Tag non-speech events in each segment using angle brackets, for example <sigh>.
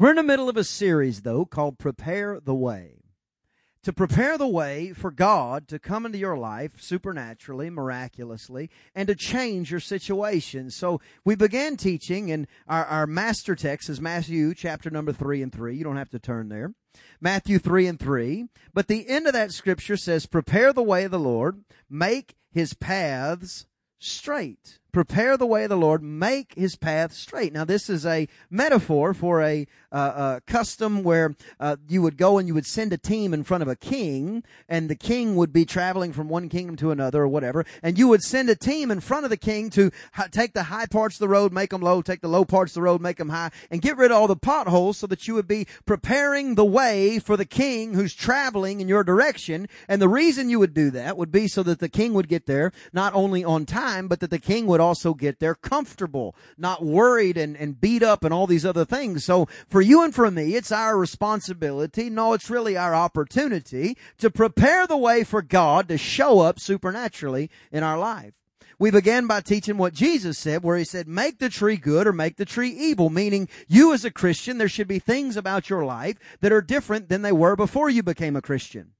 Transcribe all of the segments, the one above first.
We're in the middle of a series, though, called Prepare the Way. To prepare the way for God to come into your life supernaturally, miraculously, and to change your situation. So we began teaching, and our, our master text is Matthew chapter number 3 and 3. You don't have to turn there. Matthew 3 and 3. But the end of that scripture says, Prepare the way of the Lord, make his paths straight prepare the way of the Lord, make his path straight. Now, this is a metaphor for a, uh, a custom where uh, you would go and you would send a team in front of a king, and the king would be traveling from one kingdom to another or whatever, and you would send a team in front of the king to take the high parts of the road, make them low, take the low parts of the road, make them high, and get rid of all the potholes so that you would be preparing the way for the king who's traveling in your direction. And the reason you would do that would be so that the king would get there not only on time, but that the king would also get there comfortable, not worried and, and beat up and all these other things. So for you and for me, it's our responsibility. No, it's really our opportunity to prepare the way for God to show up supernaturally in our life. We began by teaching what Jesus said, where he said, make the tree good or make the tree evil, meaning you as a Christian, there should be things about your life that are different than they were before you became a Christian.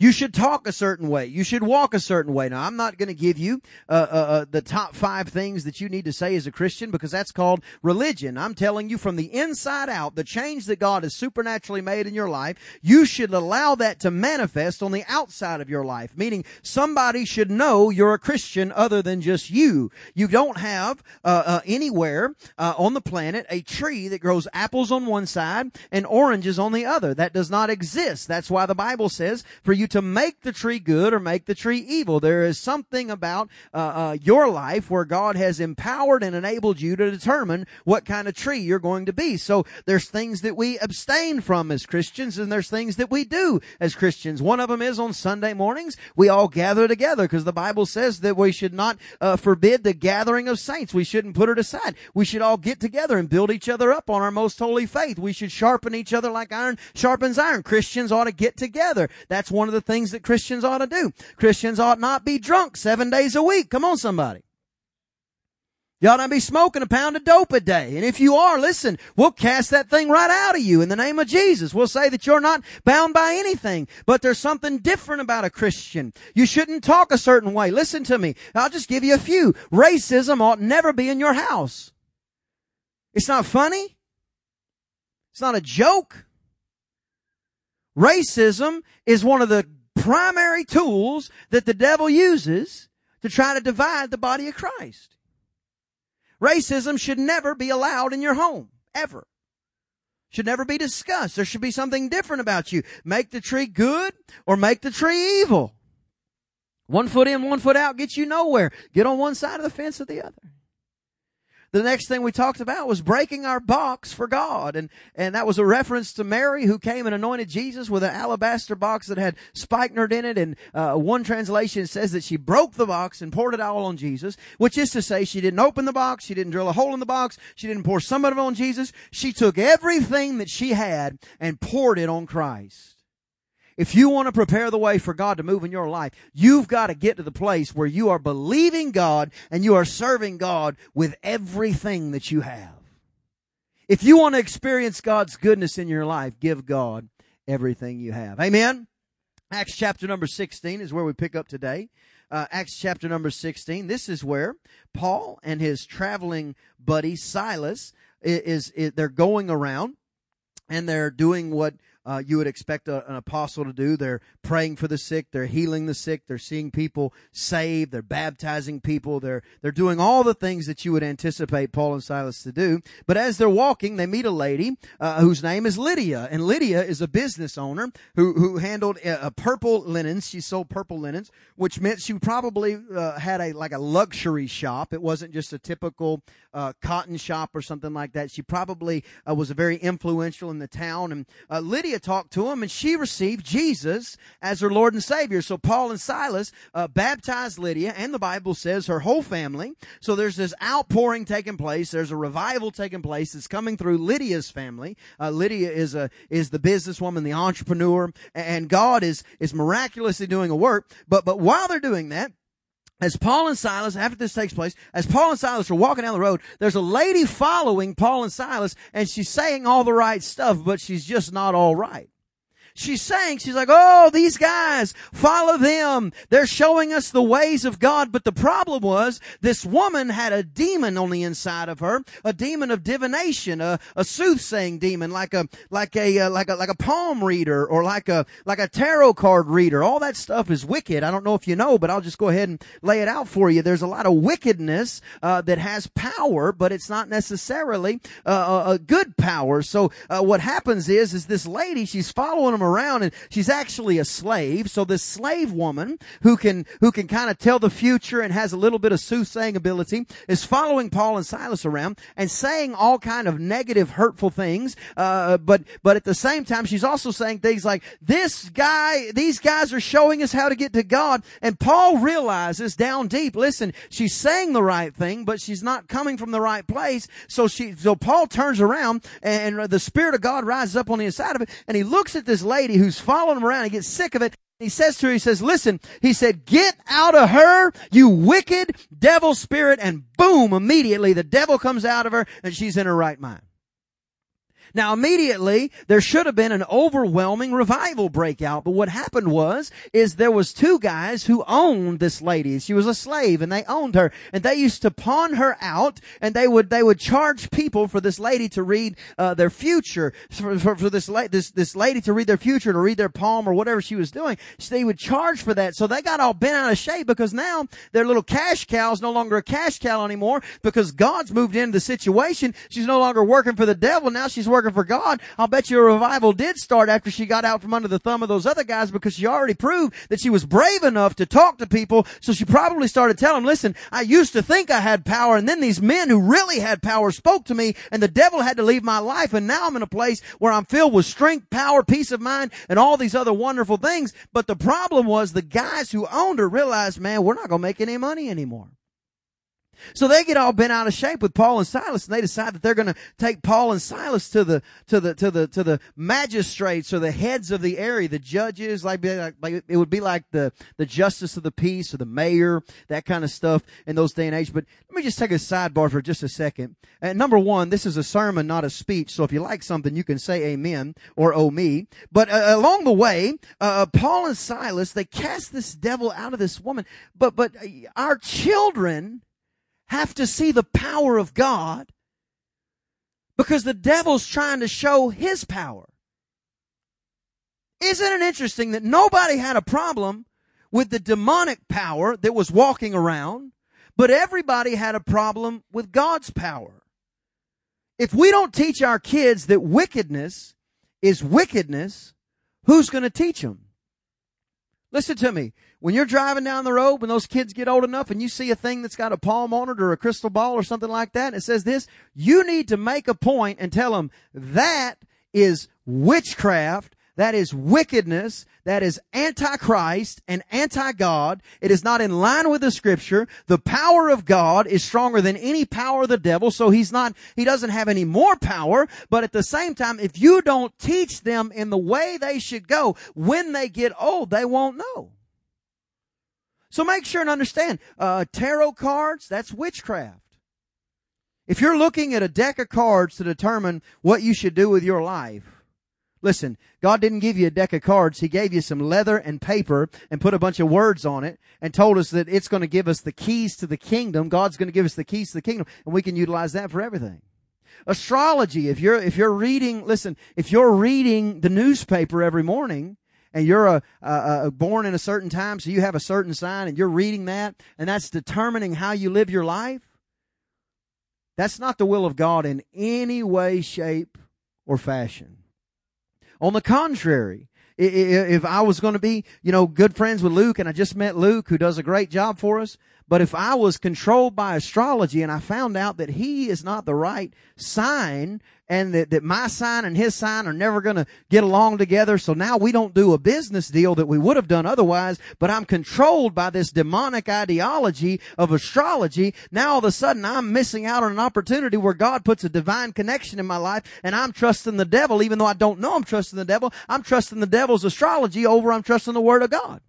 You should talk a certain way. You should walk a certain way. Now, I'm not going to give you uh, uh, uh, the top five things that you need to say as a Christian because that's called religion. I'm telling you from the inside out, the change that God has supernaturally made in your life, you should allow that to manifest on the outside of your life. Meaning, somebody should know you're a Christian other than just you. You don't have uh, uh anywhere uh, on the planet a tree that grows apples on one side and oranges on the other. That does not exist. That's why the Bible says for you to make the tree good or make the tree evil. There is something about uh, uh, your life where God has empowered and enabled you to determine what kind of tree you're going to be. So there's things that we abstain from as Christians, and there's things that we do as Christians. One of them is on Sunday mornings we all gather together because the Bible says that we should not uh, forbid the gathering of saints. We shouldn't put it aside. We should all get together and build each other up on our most holy faith. We should sharpen each other like iron sharpens iron. Christians ought to get together. That's one of the the things that Christians ought to do. Christians ought not be drunk seven days a week. Come on, somebody. You ought not be smoking a pound of dope a day. And if you are, listen, we'll cast that thing right out of you in the name of Jesus. We'll say that you're not bound by anything, but there's something different about a Christian. You shouldn't talk a certain way. Listen to me. I'll just give you a few. Racism ought never be in your house. It's not funny. It's not a joke. Racism is one of the primary tools that the devil uses to try to divide the body of Christ. Racism should never be allowed in your home, ever. Should never be discussed. There should be something different about you. Make the tree good or make the tree evil. One foot in, one foot out gets you nowhere. Get on one side of the fence or the other. The next thing we talked about was breaking our box for God. And, and that was a reference to Mary who came and anointed Jesus with an alabaster box that had spikenard in it. And, uh, one translation says that she broke the box and poured it all on Jesus, which is to say she didn't open the box. She didn't drill a hole in the box. She didn't pour some of it on Jesus. She took everything that she had and poured it on Christ. If you want to prepare the way for God to move in your life, you've got to get to the place where you are believing God and you are serving God with everything that you have. If you want to experience God's goodness in your life, give God everything you have. Amen. Acts chapter number 16 is where we pick up today. Uh, Acts chapter number 16. This is where Paul and his traveling buddy Silas is, is, is they're going around and they're doing what uh, you would expect a, an apostle to do. They're praying for the sick. They're healing the sick. They're seeing people saved. They're baptizing people. They're, they're doing all the things that you would anticipate Paul and Silas to do. But as they're walking, they meet a lady, uh, whose name is Lydia. And Lydia is a business owner who, who handled a, a purple linens. She sold purple linens, which meant she probably, uh, had a, like a luxury shop. It wasn't just a typical, uh, cotton shop or something like that. She probably, uh, was a very influential in the town. And, uh, Lydia Lydia talked to him and she received Jesus as her Lord and Savior. So Paul and Silas uh, baptized Lydia and the Bible says her whole family. So there's this outpouring taking place. There's a revival taking place that's coming through Lydia's family. Uh, Lydia is a, is the businesswoman, the entrepreneur, and God is, is miraculously doing a work. But, but while they're doing that, as Paul and Silas, after this takes place, as Paul and Silas are walking down the road, there's a lady following Paul and Silas and she's saying all the right stuff, but she's just not all right she's saying, she's like, oh, these guys, follow them. They're showing us the ways of God. But the problem was this woman had a demon on the inside of her, a demon of divination, a, a soothsaying demon, like a, like a, uh, like a, like a palm reader or like a, like a tarot card reader. All that stuff is wicked. I don't know if you know, but I'll just go ahead and lay it out for you. There's a lot of wickedness, uh, that has power, but it's not necessarily, uh, a, a good power. So, uh, what happens is, is this lady, she's following them around and she's actually a slave. So this slave woman who can, who can kind of tell the future and has a little bit of soothsaying ability is following Paul and Silas around and saying all kind of negative, hurtful things. Uh, but, but at the same time, she's also saying things like, this guy, these guys are showing us how to get to God. And Paul realizes down deep, listen, she's saying the right thing, but she's not coming from the right place. So she, so Paul turns around and the Spirit of God rises up on the inside of it and he looks at this lady who's following him around. He gets sick of it. He says to her, he says, listen, he said, get out of her, you wicked devil spirit. And boom, immediately the devil comes out of her and she's in her right mind. Now immediately there should have been an overwhelming revival breakout, but what happened was, is there was two guys who owned this lady. She was a slave and they owned her and they used to pawn her out and they would, they would charge people for this lady to read, uh, their future, for, for, for this, la- this, this lady to read their future, to read their palm or whatever she was doing. So they would charge for that. So they got all bent out of shape because now their little cash cow is no longer a cash cow anymore because God's moved into the situation. She's no longer working for the devil. Now she's working working for God, I'll bet you a revival did start after she got out from under the thumb of those other guys because she already proved that she was brave enough to talk to people. So she probably started telling them, listen, I used to think I had power and then these men who really had power spoke to me and the devil had to leave my life and now I'm in a place where I'm filled with strength, power, peace of mind and all these other wonderful things. But the problem was the guys who owned her realized, man, we're not going to make any money anymore. So they get all bent out of shape with Paul and Silas and they decide that they're going to take Paul and Silas to the, to the, to the, to the magistrates or the heads of the area, the judges, like, like, it would be like the, the justice of the peace or the mayor, that kind of stuff in those day and age. But let me just take a sidebar for just a second. And number one, this is a sermon, not a speech. So if you like something, you can say amen or oh me. But uh, along the way, uh, Paul and Silas, they cast this devil out of this woman. But, but uh, our children, have to see the power of God because the devil's trying to show his power. Isn't it interesting that nobody had a problem with the demonic power that was walking around, but everybody had a problem with God's power? If we don't teach our kids that wickedness is wickedness, who's going to teach them? Listen to me. When you're driving down the road, when those kids get old enough and you see a thing that's got a palm on it or a crystal ball or something like that, and it says this, you need to make a point and tell them that is witchcraft that is wickedness. That is antichrist and anti-God. It is not in line with the scripture. The power of God is stronger than any power of the devil. So he's not, he doesn't have any more power. But at the same time, if you don't teach them in the way they should go, when they get old, they won't know. So make sure and understand, uh, tarot cards, that's witchcraft. If you're looking at a deck of cards to determine what you should do with your life, Listen, God didn't give you a deck of cards. He gave you some leather and paper and put a bunch of words on it and told us that it's going to give us the keys to the kingdom. God's going to give us the keys to the kingdom and we can utilize that for everything. Astrology, if you're, if you're reading, listen, if you're reading the newspaper every morning and you're a, a, a born in a certain time, so you have a certain sign and you're reading that and that's determining how you live your life, that's not the will of God in any way, shape, or fashion. On the contrary, if I was going to be, you know, good friends with Luke and I just met Luke who does a great job for us, but if I was controlled by astrology and I found out that he is not the right sign and that, that my sign and his sign are never going to get along together. So now we don't do a business deal that we would have done otherwise, but I'm controlled by this demonic ideology of astrology. Now all of a sudden I'm missing out on an opportunity where God puts a divine connection in my life and I'm trusting the devil, even though I don't know I'm trusting the devil. I'm trusting the devil's astrology over I'm trusting the word of God.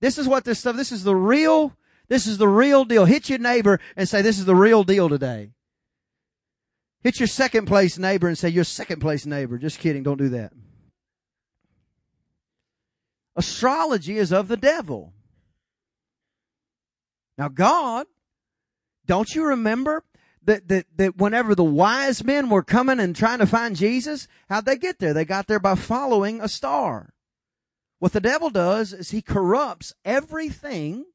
This is what this stuff, this is the real, this is the real deal. Hit your neighbor and say, this is the real deal today. Hit your second place neighbor and say, your second place neighbor. Just kidding. Don't do that. Astrology is of the devil. Now God, don't you remember that, that, that whenever the wise men were coming and trying to find Jesus, how'd they get there? They got there by following a star. What the devil does is he corrupts everything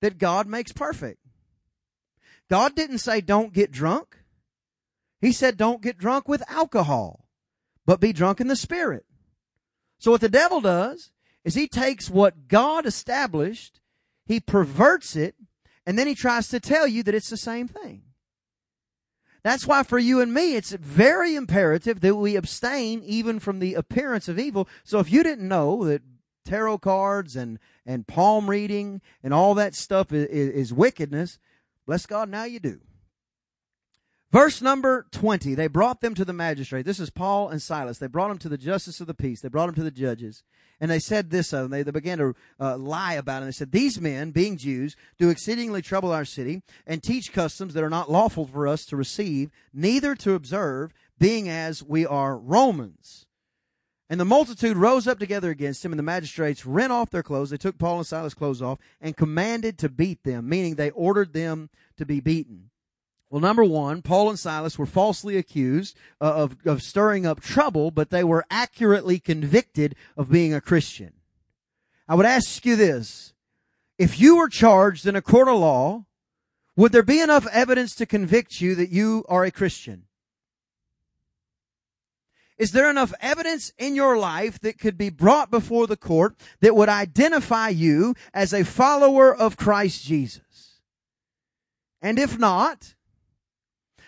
that God makes perfect. God didn't say don't get drunk. He said don't get drunk with alcohol, but be drunk in the spirit. So what the devil does is he takes what God established, he perverts it, and then he tries to tell you that it's the same thing. That's why for you and me, it's very imperative that we abstain even from the appearance of evil. So if you didn't know that tarot cards and, and palm reading and all that stuff is, is wickedness, bless God, now you do. Verse number 20, they brought them to the magistrate. This is Paul and Silas. They brought them to the justice of the peace. They brought them to the judges. And they said this of them. They, they began to uh, lie about it. They said, These men, being Jews, do exceedingly trouble our city and teach customs that are not lawful for us to receive, neither to observe, being as we are Romans. And the multitude rose up together against him, and the magistrates rent off their clothes. They took Paul and Silas' clothes off and commanded to beat them, meaning they ordered them to be beaten. Well, number one, Paul and Silas were falsely accused uh, of, of stirring up trouble, but they were accurately convicted of being a Christian. I would ask you this. If you were charged in a court of law, would there be enough evidence to convict you that you are a Christian? Is there enough evidence in your life that could be brought before the court that would identify you as a follower of Christ Jesus? And if not,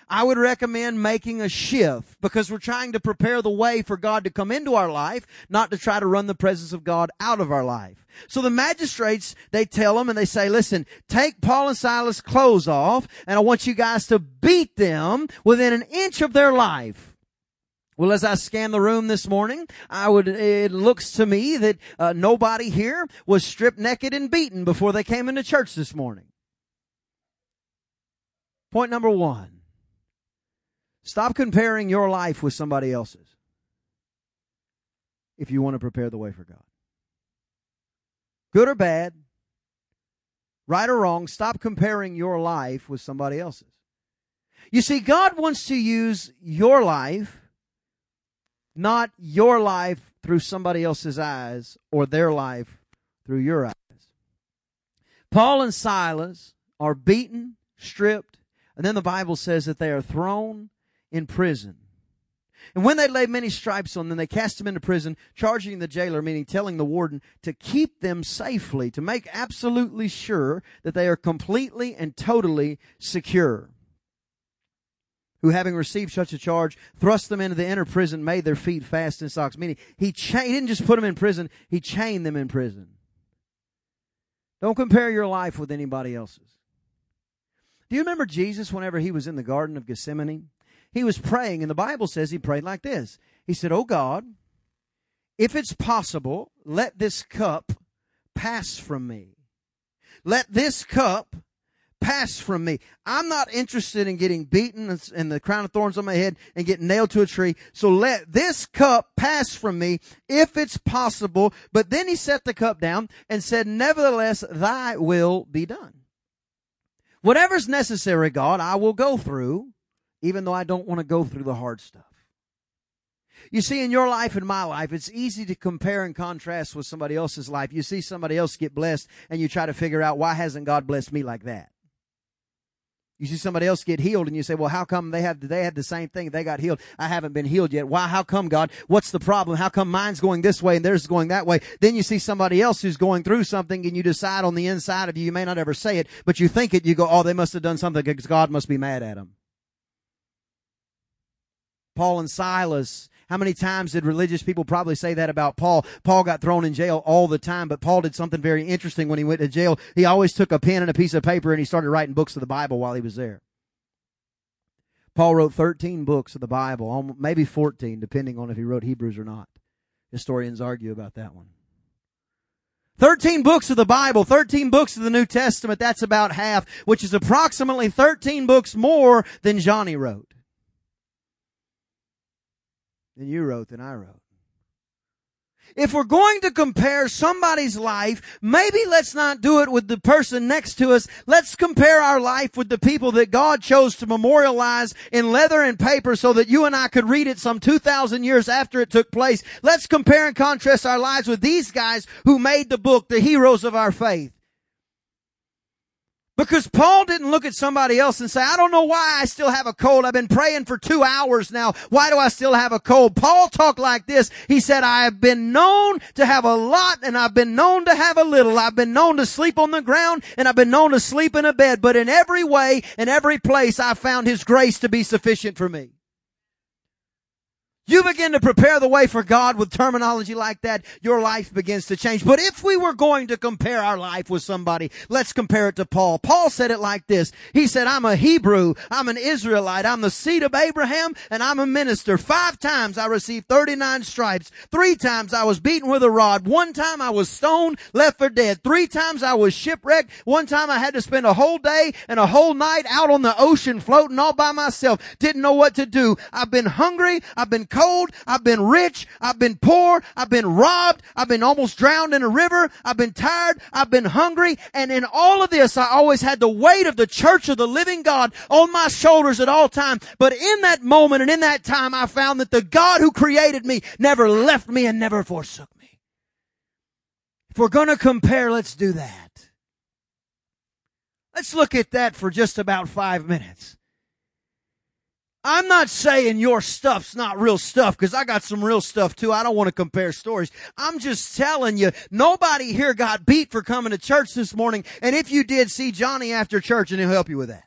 I would recommend making a shift because we're trying to prepare the way for God to come into our life, not to try to run the presence of God out of our life. So the magistrates, they tell them and they say, listen, take Paul and Silas clothes off and I want you guys to beat them within an inch of their life. Well, as I scan the room this morning, I would, it looks to me that uh, nobody here was stripped naked and beaten before they came into church this morning. Point number one. Stop comparing your life with somebody else's if you want to prepare the way for God. Good or bad, right or wrong, stop comparing your life with somebody else's. You see, God wants to use your life, not your life through somebody else's eyes or their life through your eyes. Paul and Silas are beaten, stripped, and then the Bible says that they are thrown in prison. And when they laid many stripes on them, they cast them into prison, charging the jailer, meaning telling the warden, to keep them safely, to make absolutely sure that they are completely and totally secure. Who, having received such a charge, thrust them into the inner prison, made their feet fast in stocks. Meaning, he, cha- he didn't just put them in prison, he chained them in prison. Don't compare your life with anybody else's. Do you remember Jesus whenever he was in the Garden of Gethsemane? He was praying, and the Bible says he prayed like this. He said, Oh God, if it's possible, let this cup pass from me. Let this cup pass from me. I'm not interested in getting beaten and the crown of thorns on my head and getting nailed to a tree. So let this cup pass from me if it's possible. But then he set the cup down and said, nevertheless, thy will be done. Whatever's necessary, God, I will go through even though I don't want to go through the hard stuff. You see, in your life and my life, it's easy to compare and contrast with somebody else's life. You see somebody else get blessed and you try to figure out why hasn't God blessed me like that? You see somebody else get healed and you say, well, how come they have, they had the same thing? They got healed. I haven't been healed yet. Why? How come God? What's the problem? How come mine's going this way and theirs is going that way? Then you see somebody else who's going through something and you decide on the inside of you, you may not ever say it, but you think it, you go, oh, they must have done something because God must be mad at them. Paul and Silas. How many times did religious people probably say that about Paul? Paul got thrown in jail all the time, but Paul did something very interesting when he went to jail. He always took a pen and a piece of paper and he started writing books of the Bible while he was there. Paul wrote 13 books of the Bible, maybe 14, depending on if he wrote Hebrews or not. Historians argue about that one. 13 books of the Bible, 13 books of the New Testament, that's about half, which is approximately 13 books more than Johnny wrote. Than you wrote, than I wrote if we're going to compare somebody's life, maybe let's not do it with the person next to us. Let's compare our life with the people that God chose to memorialize in leather and paper so that you and I could read it some 2,000 years after it took place. Let's compare and contrast our lives with these guys who made the book, the heroes of our faith. Because Paul didn't look at somebody else and say, I don't know why I still have a cold. I've been praying for two hours now. Why do I still have a cold? Paul talked like this. He said, I have been known to have a lot and I've been known to have a little. I've been known to sleep on the ground and I've been known to sleep in a bed. But in every way, in every place, I found his grace to be sufficient for me. You begin to prepare the way for God with terminology like that, your life begins to change. But if we were going to compare our life with somebody, let's compare it to Paul. Paul said it like this. He said, I'm a Hebrew, I'm an Israelite, I'm the seed of Abraham, and I'm a minister. Five times I received 39 stripes. Three times I was beaten with a rod. One time I was stoned, left for dead. Three times I was shipwrecked. One time I had to spend a whole day and a whole night out on the ocean floating all by myself. Didn't know what to do. I've been hungry. I've been cold. I've been rich. I've been poor. I've been robbed. I've been almost drowned in a river. I've been tired. I've been hungry. And in all of this, I always had the weight of the church of the living God on my shoulders at all times. But in that moment and in that time, I found that the God who created me never left me and never forsook me. If we're going to compare, let's do that. Let's look at that for just about five minutes. I'm not saying your stuff's not real stuff because I got some real stuff too. I don't want to compare stories. I'm just telling you, nobody here got beat for coming to church this morning. And if you did, see Johnny after church and he'll help you with that.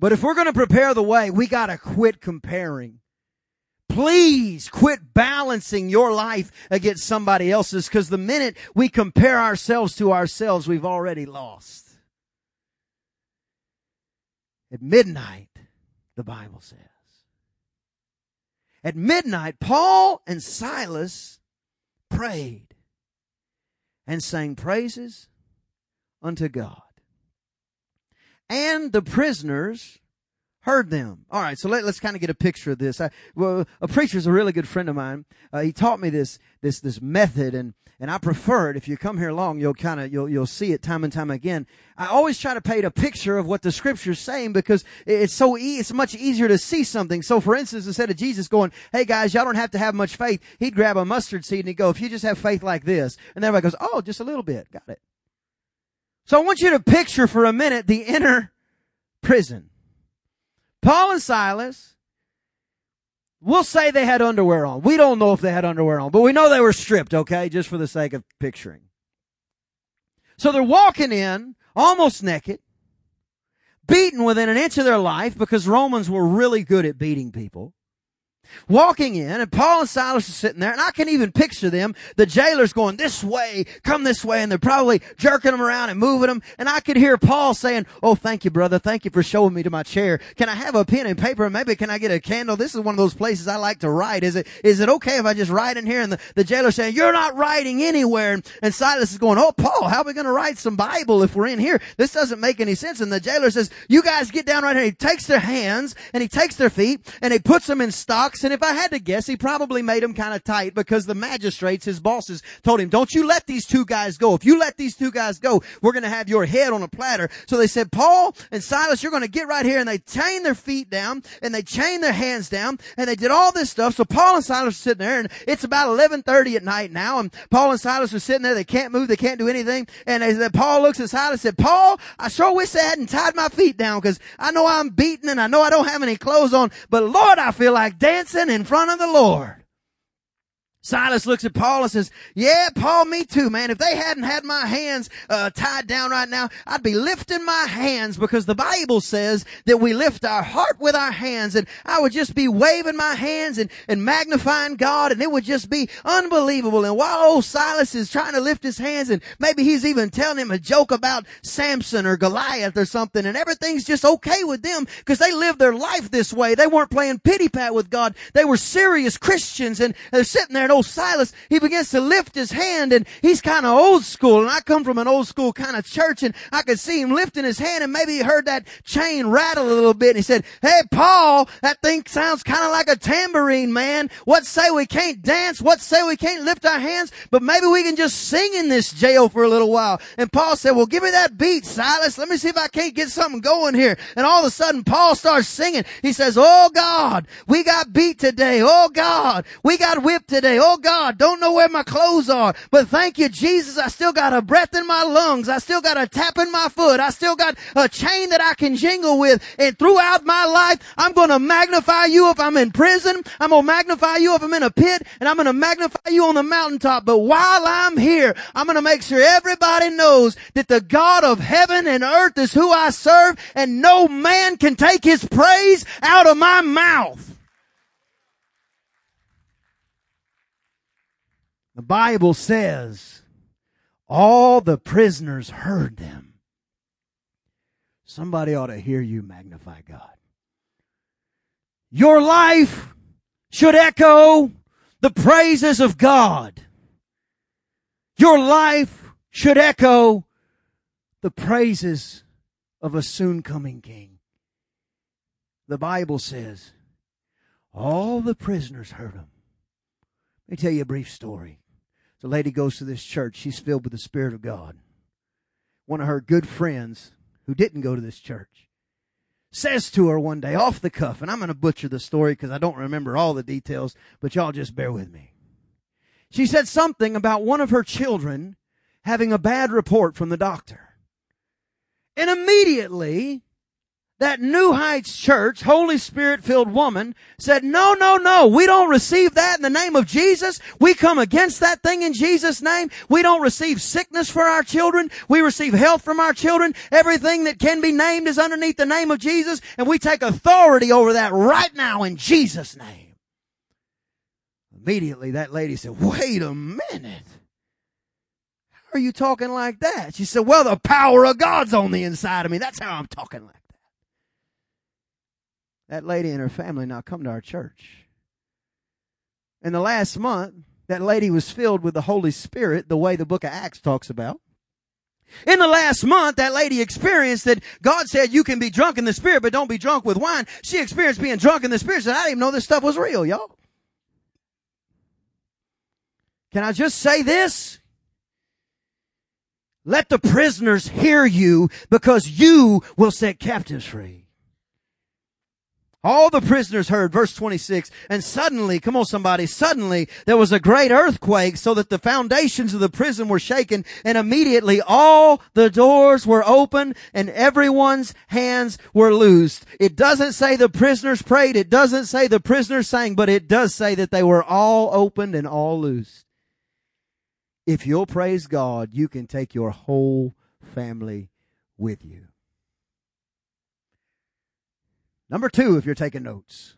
But if we're going to prepare the way, we got to quit comparing. Please quit balancing your life against somebody else's because the minute we compare ourselves to ourselves, we've already lost. At midnight, the Bible says. At midnight, Paul and Silas prayed and sang praises unto God. And the prisoners heard them. All right, so let, us kind of get a picture of this. I, well, a preacher is a really good friend of mine. Uh, he taught me this this this method, and and I prefer it. If you come here long, you'll kind of you'll you'll see it time and time again. I always try to paint a picture of what the scripture's saying because it's so e- it's much easier to see something. So, for instance, instead of Jesus going, "Hey guys, y'all don't have to have much faith," he'd grab a mustard seed and he'd go, "If you just have faith like this," and everybody goes, "Oh, just a little bit, got it." So I want you to picture for a minute the inner prison. Paul and Silas We'll say they had underwear on. We don't know if they had underwear on, but we know they were stripped, okay, just for the sake of picturing. So they're walking in almost naked, beaten within an inch of their life because Romans were really good at beating people walking in and Paul and Silas are sitting there and I can even picture them. The jailer's going this way, come this way. And they're probably jerking them around and moving them. And I could hear Paul saying, Oh, thank you, brother. Thank you for showing me to my chair. Can I have a pen and paper? Maybe can I get a candle? This is one of those places I like to write. Is it, is it okay if I just write in here? And the, the jailer's saying, you're not writing anywhere. And, and Silas is going, Oh, Paul, how are we going to write some Bible if we're in here? This doesn't make any sense. And the jailer says, you guys get down right here. He takes their hands and he takes their feet and he puts them in stocks and if I had to guess, he probably made them kind of tight because the magistrates, his bosses, told him, don't you let these two guys go. If you let these two guys go, we're going to have your head on a platter. So they said, Paul and Silas, you're going to get right here. And they chained their feet down and they chained their hands down and they did all this stuff. So Paul and Silas are sitting there and it's about 1130 at night now. And Paul and Silas are sitting there. They can't move. They can't do anything. And they uh, said, Paul looks at Silas and said, Paul, I sure wish I hadn't tied my feet down because I know I'm beaten and I know I don't have any clothes on, but Lord, I feel like dancing in front of the Lord. Silas looks at Paul and says, yeah, Paul, me too, man. If they hadn't had my hands uh, tied down right now, I'd be lifting my hands because the Bible says that we lift our heart with our hands and I would just be waving my hands and, and magnifying God and it would just be unbelievable. And while old Silas is trying to lift his hands and maybe he's even telling him a joke about Samson or Goliath or something and everything's just okay with them because they lived their life this way. They weren't playing pity pat with God. They were serious Christians and they're sitting there and old Silas, he begins to lift his hand and he's kind of old school. And I come from an old school kind of church and I could see him lifting his hand and maybe he heard that chain rattle a little bit. And he said, Hey, Paul, that thing sounds kind of like a tambourine, man. What say we can't dance? What say we can't lift our hands? But maybe we can just sing in this jail for a little while. And Paul said, well, give me that beat, Silas. Let me see if I can't get something going here. And all of a sudden, Paul starts singing. He says, Oh God, we got beat today. Oh God, we got whipped today. Oh God, don't know where my clothes are. But thank you, Jesus. I still got a breath in my lungs. I still got a tap in my foot. I still got a chain that I can jingle with. And throughout my life, I'm going to magnify you if I'm in prison. I'm going to magnify you if I'm in a pit. And I'm going to magnify you on the mountaintop. But while I'm here, I'm going to make sure everybody knows that the God of heaven and earth is who I serve and no man can take his praise out of my mouth. The Bible says all the prisoners heard them. Somebody ought to hear you magnify God. Your life should echo the praises of God. Your life should echo the praises of a soon coming king. The Bible says, all the prisoners heard him. Let me tell you a brief story. The lady goes to this church. She's filled with the Spirit of God. One of her good friends who didn't go to this church says to her one day off the cuff, and I'm going to butcher the story because I don't remember all the details, but y'all just bear with me. She said something about one of her children having a bad report from the doctor. And immediately, that New Heights church, Holy Spirit filled woman said, no, no, no, we don't receive that in the name of Jesus. We come against that thing in Jesus' name. We don't receive sickness for our children. We receive health from our children. Everything that can be named is underneath the name of Jesus. And we take authority over that right now in Jesus' name. Immediately that lady said, wait a minute How are you talking like that? She said, well, the power of God's on the inside of me. That's how I'm talking like that. Lady and her family now come to our church. In the last month, that lady was filled with the Holy Spirit, the way the book of Acts talks about. In the last month, that lady experienced that God said you can be drunk in the Spirit, but don't be drunk with wine. She experienced being drunk in the Spirit. Said, I didn't even know this stuff was real, y'all. Can I just say this? Let the prisoners hear you because you will set captives free. All the prisoners heard, verse 26, and suddenly, come on somebody, suddenly there was a great earthquake so that the foundations of the prison were shaken and immediately all the doors were open and everyone's hands were loosed. It doesn't say the prisoners prayed, it doesn't say the prisoners sang, but it does say that they were all opened and all loosed. If you'll praise God, you can take your whole family with you. Number two, if you're taking notes,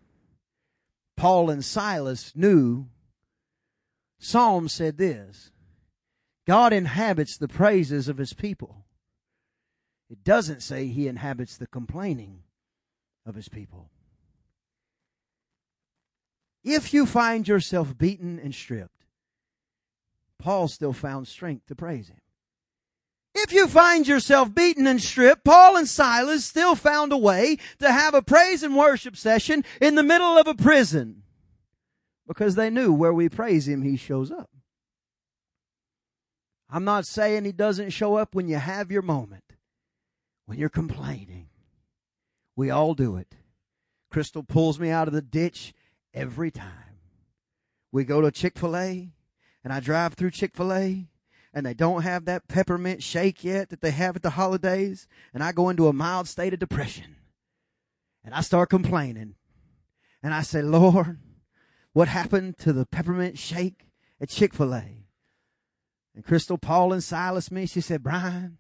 Paul and Silas knew Psalm said this God inhabits the praises of his people. It doesn't say he inhabits the complaining of his people. If you find yourself beaten and stripped, Paul still found strength to praise him. If you find yourself beaten and stripped, Paul and Silas still found a way to have a praise and worship session in the middle of a prison because they knew where we praise him, he shows up. I'm not saying he doesn't show up when you have your moment, when you're complaining. We all do it. Crystal pulls me out of the ditch every time. We go to Chick fil A and I drive through Chick fil A and they don't have that peppermint shake yet that they have at the holidays, and I go into a mild state of depression. And I start complaining. And I say, Lord, what happened to the peppermint shake at Chick fil A? And Crystal, Paul, and Silas, me, she said, Brian,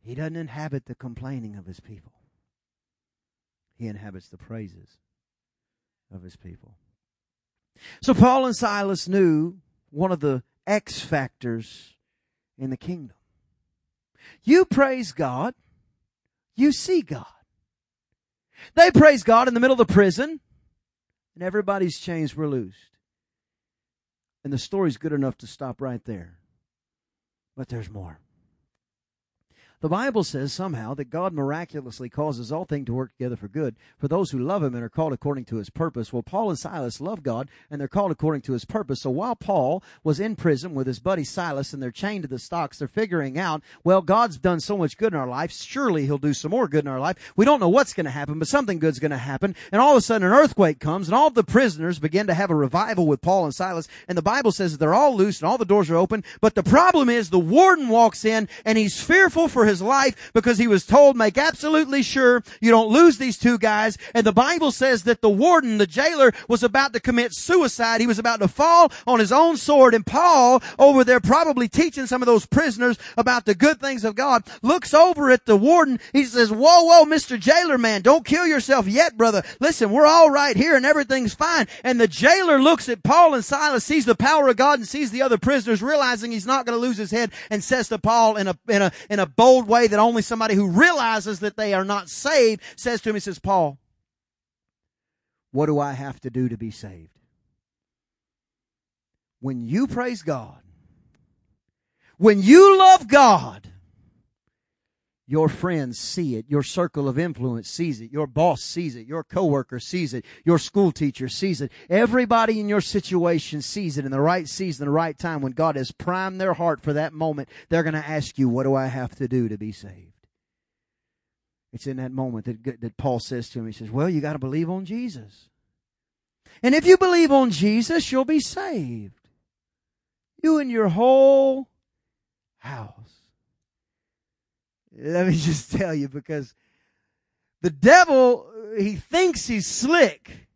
he doesn't inhabit the complaining of his people. He inhabits the praises of his people. So Paul and Silas knew one of the X factors in the kingdom. You praise God, you see God. They praise God in the middle of the prison, and everybody's chains were loosed. And the story's good enough to stop right there. But there's more. The Bible says somehow that God miraculously causes all things to work together for good for those who love Him and are called according to His purpose. Well, Paul and Silas love God and they're called according to His purpose. So while Paul was in prison with his buddy Silas and they're chained to the stocks, they're figuring out, well, God's done so much good in our life. Surely He'll do some more good in our life. We don't know what's going to happen, but something good's going to happen. And all of a sudden an earthquake comes and all the prisoners begin to have a revival with Paul and Silas. And the Bible says that they're all loose and all the doors are open. But the problem is the warden walks in and he's fearful for his life because he was told, make absolutely sure you don't lose these two guys. And the Bible says that the warden, the jailer, was about to commit suicide. He was about to fall on his own sword. And Paul, over there probably teaching some of those prisoners about the good things of God, looks over at the warden. He says, whoa, whoa, Mr. Jailer man, don't kill yourself yet, brother. Listen, we're all right here and everything's fine. And the jailer looks at Paul and Silas, sees the power of God and sees the other prisoners, realizing he's not going to lose his head and says to Paul in a, in a, in a bold way that only somebody who realizes that they are not saved says to him, he says, Paul, what do I have to do to be saved? When you praise God, when you love God, your friends see it. Your circle of influence sees it. Your boss sees it. Your coworker sees it. Your school teacher sees it. Everybody in your situation sees it in the right season, the right time. When God has primed their heart for that moment, they're going to ask you, what do I have to do to be saved? It's in that moment that, that Paul says to him, he says, well, you got to believe on Jesus. And if you believe on Jesus, you'll be saved. You and your whole house. Let me <laughs> just tell you because the devil, he thinks he's slick,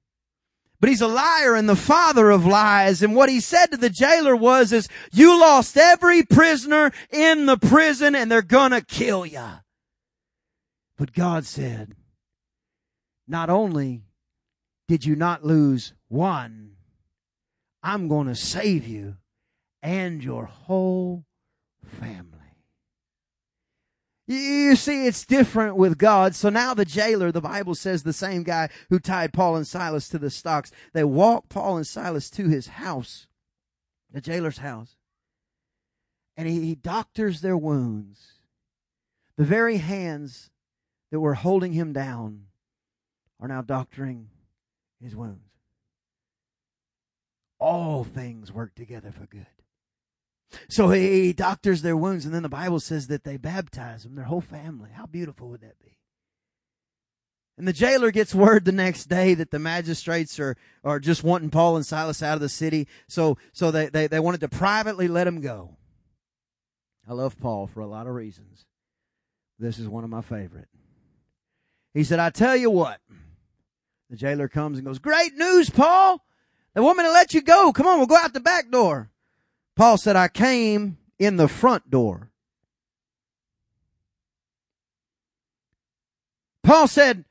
but he's a liar and the father of lies. And what he said to the jailer was, is you lost every prisoner in the prison and they're gonna kill you. But God said, not only did you not lose one, I'm to save you and your whole family. You see, it's different with God. So now the jailer, the Bible says the same guy who tied Paul and Silas to the stocks, they walk Paul and Silas to his house, the jailer's house, and he, he doctors their wounds. The very hands that were holding him down are now doctoring his wounds. All things work together for good. So he doctors their wounds, and then the Bible says that they baptize them, their whole family. How beautiful would that be? And the jailer gets word the next day that the magistrates are, are just wanting Paul and Silas out of the city. So, so they, they, they wanted to privately let him go. I love Paul for a lot of reasons. This is one of my favorite. He said, I tell you what. The jailer comes and goes, Great news, Paul. Want me to let you go. Come on, we'll go out the back door. Paul said, I came in the front door. Paul said,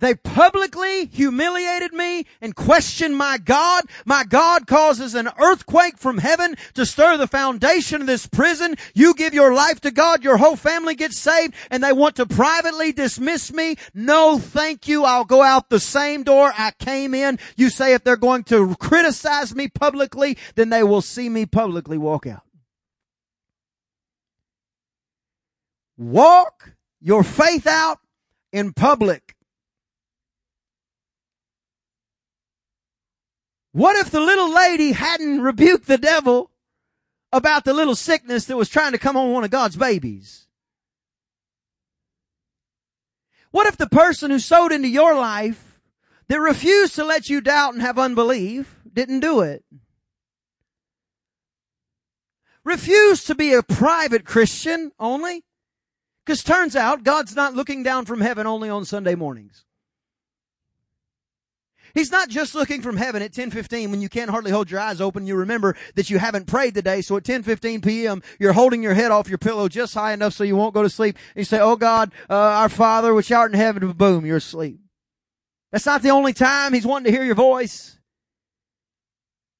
they publicly humiliated me and questioned my God. My God causes an earthquake from heaven to stir the foundation of this prison. You give your life to God, your whole family gets saved, and they want to privately dismiss me. No, thank you. I'll go out the same door I came in. You say if they're going to criticize me publicly, then they will see me publicly walk out. Walk your faith out in public. What if the little lady hadn't rebuked the devil about the little sickness that was trying to come on one of God's babies? What if the person who sowed into your life that refused to let you doubt and have unbelief didn't do it? Refused to be a private Christian only? Because turns out God's not looking down from heaven only on Sunday mornings. He's not just looking from heaven at 10:15 when you can't hardly hold your eyes open. You remember that you haven't prayed today, so at 10:15 p.m. you're holding your head off your pillow just high enough so you won't go to sleep. And you say, "Oh God, uh, our Father which art in heaven," boom, you're asleep. That's not the only time He's wanting to hear your voice.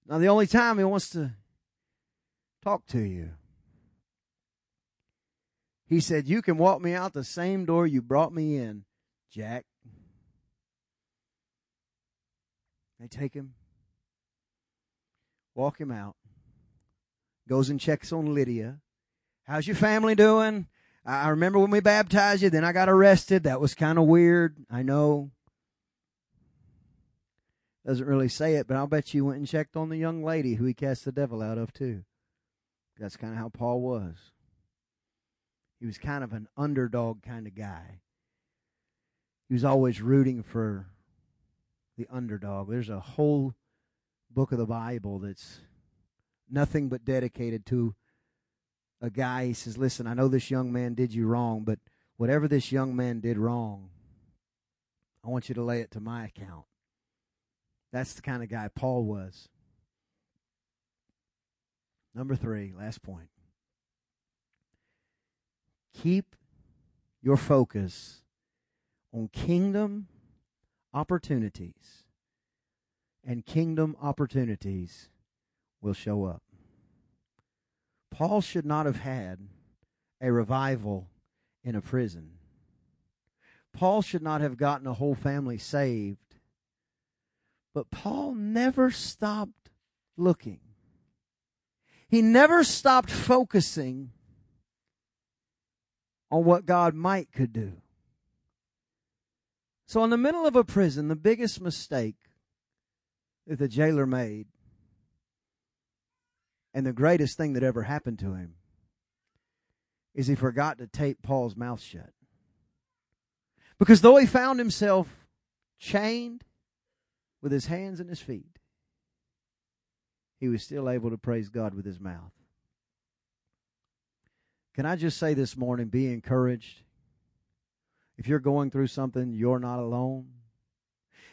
Not the only time He wants to talk to you. He said, "You can walk me out the same door you brought me in, Jack." They take him, walk him out. goes and checks on Lydia. How's your family doing? I remember when we baptized you, then I got arrested. That was kind of weird. I know. Doesn't really say it, but I'll bet you went and checked on the young lady who he cast the devil out of, too. That's kind of how Paul was. He was kind of an underdog kind of guy. He was always rooting for the underdog. There's a whole book of the Bible that's nothing but dedicated to a guy. He says, Listen, I know this young man did you wrong, but whatever this young man did wrong, I want you to lay it to my account. That's the kind of guy Paul was. Number three, last point. Keep your focus on kingdom opportunities, and kingdom opportunities will show up. Paul should not have had a revival in a prison. Paul should not have gotten a whole family saved. But Paul never stopped looking. He never stopped focusing on what God might could do. So, in the middle of a prison, the biggest mistake that the jailer made, and the greatest thing that ever happened to him, is he forgot to tape Paul's mouth shut. Because though he found himself chained with his hands and his feet, he was still able to praise God with his mouth. Can I just say this morning, be encouraged? If you're going through something, you're not alone.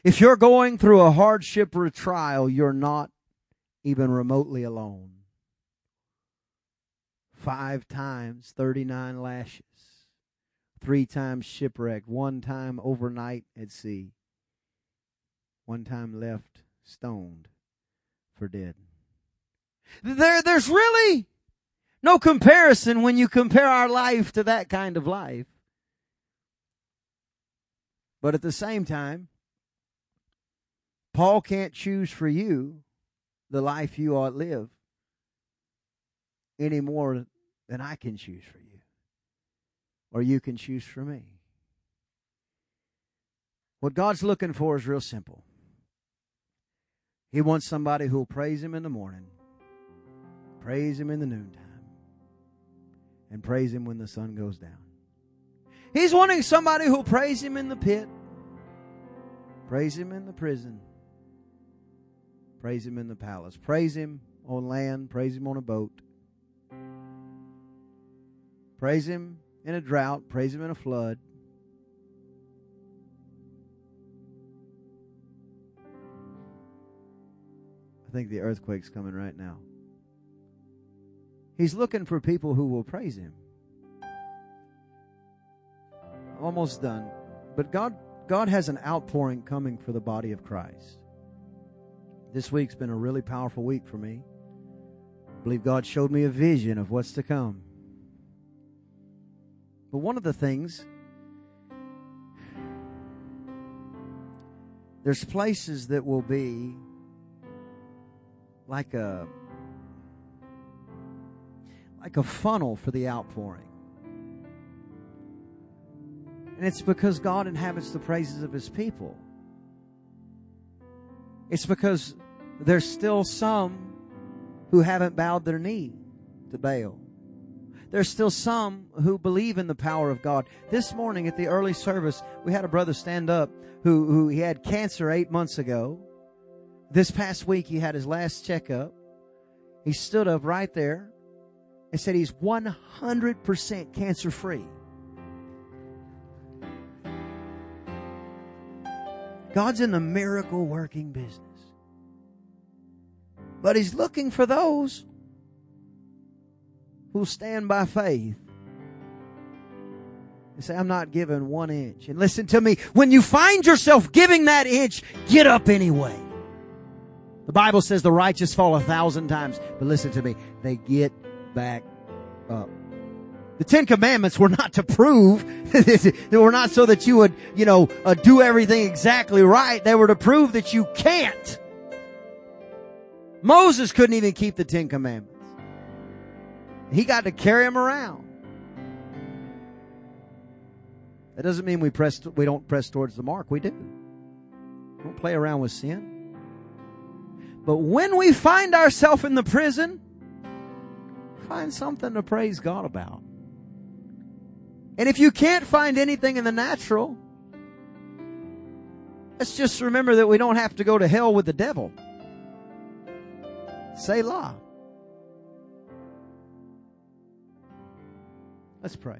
If you're going through a hardship or a trial, you're not even remotely alone. Five times, 39 lashes. Three times shipwrecked. One time overnight at sea. One time left stoned for dead. There, there's really no comparison when you compare our life to that kind of life. But at the same time, Paul can't choose for you the life you ought to live any more than I can choose for you or you can choose for me. What God's looking for is real simple. He wants somebody who will praise Him in the morning Praise Him in the noontime. And praise Him when the sun goes down. He's wanting somebody who'll praise Him in the pit, praise Him in the prison, praise Him in the palace, praise Him on land, praise Him on a boat, praise Him in a drought, praise Him in a flood. I think the earthquake's coming right now. He's looking for people who will praise him. Almost done. But God God has an outpouring coming for the body of Christ. This week's been a really powerful week for me. I believe God showed me a vision of what's to come. But one of the things there's places that will be like a like a funnel for the outpouring. And it's because God inhabits the praises of his people. It's because there's still some who haven't bowed their knee to Baal. There's still some who believe in the power of God. This morning at the early service, we had a brother stand up who, who he had cancer eight months ago. This past week, he had his last checkup. He stood up right there and said he's 100% cancer free. God's in the miracle working business. But he's looking for those who stand by faith and say, I'm not giving one inch. And listen to me, when you find yourself giving that inch, get up anyway. The Bible says the righteous fall a thousand times, but listen to me, they get back up. The Ten Commandments were not to prove, <laughs> they were not so that you would, you know, uh, do everything exactly right. They were to prove that you can't. Moses couldn't even keep the Ten Commandments. He got to carry them around. That doesn't mean we press we don't press towards the mark. We do. Don't play around with sin. But when we find ourselves in the prison, find something to praise God about. And if you can't find anything in the natural, let's just remember that we don't have to go to hell with the devil. Selah. Let's pray.